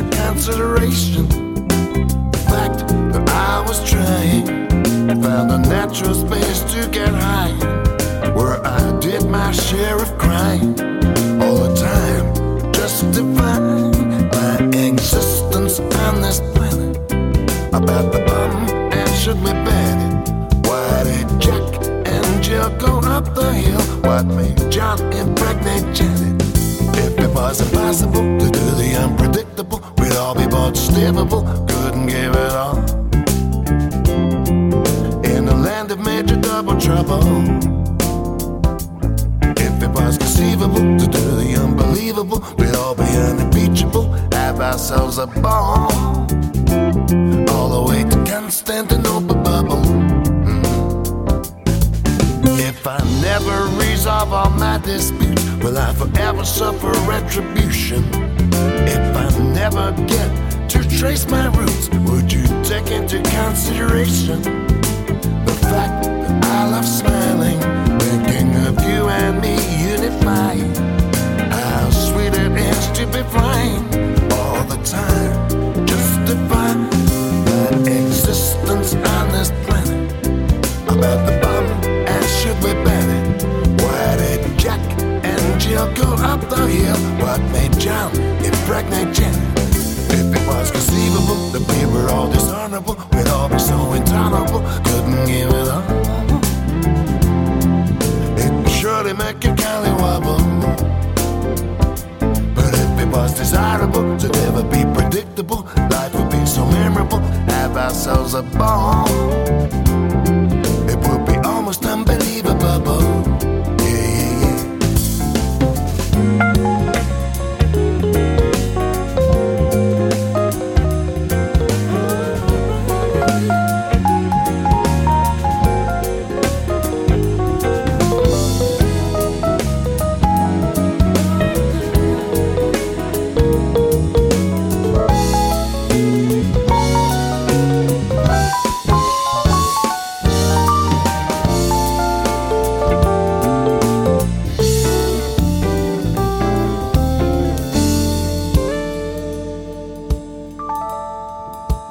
consideration the fact that I was trying, found a natural space to get high, where I did my share of crying all the time, justifying my existence on this planet about the bum and should we ban it? Why did Jack and Jill go up the hill? What made John impregnate Janet? If it was impossible to do the unpredictable, be couldn't give it all. In a land of major double trouble. If it was conceivable to do the unbelievable, we'd all be unimpeachable, have ourselves a ball all the way to Constantinople bubble. Mm. If I never resolve all my disputes, will I forever suffer retribution? If I never get trace my roots, would you take into consideration the fact that I love smiling, thinking of you and me unified? How sweet it is to be flying all the time, justify my existence on this planet. About the bomb and should we ban it? Why did Jack and Jill go up the hill? What made John impregnate Janet? Was conceivable that we were all dishonorable, we'd all be so intolerable, couldn't give it up. It would surely make your cali wobble. But if it was desirable to never be predictable, life would be so memorable, have ourselves a ball.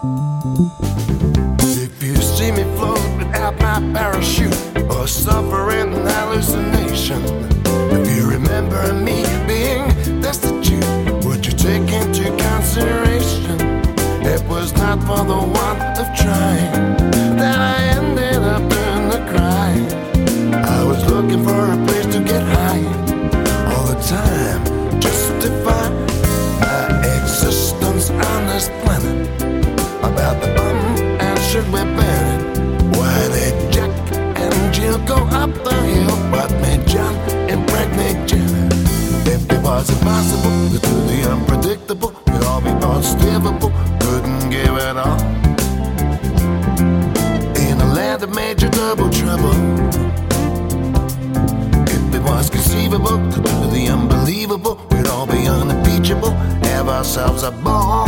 If you see me float without my parachute or suffering an hallucination, about the bum and should we ban it? Why did Jack and Jill go up the hill? What made John impregnate Janet? If it was impossible to do the unpredictable, we'd all be unstable, couldn't give it all. In a land of major double trouble. If it was conceivable to do the unbelievable, we'd all be unimpeachable, have ourselves a ball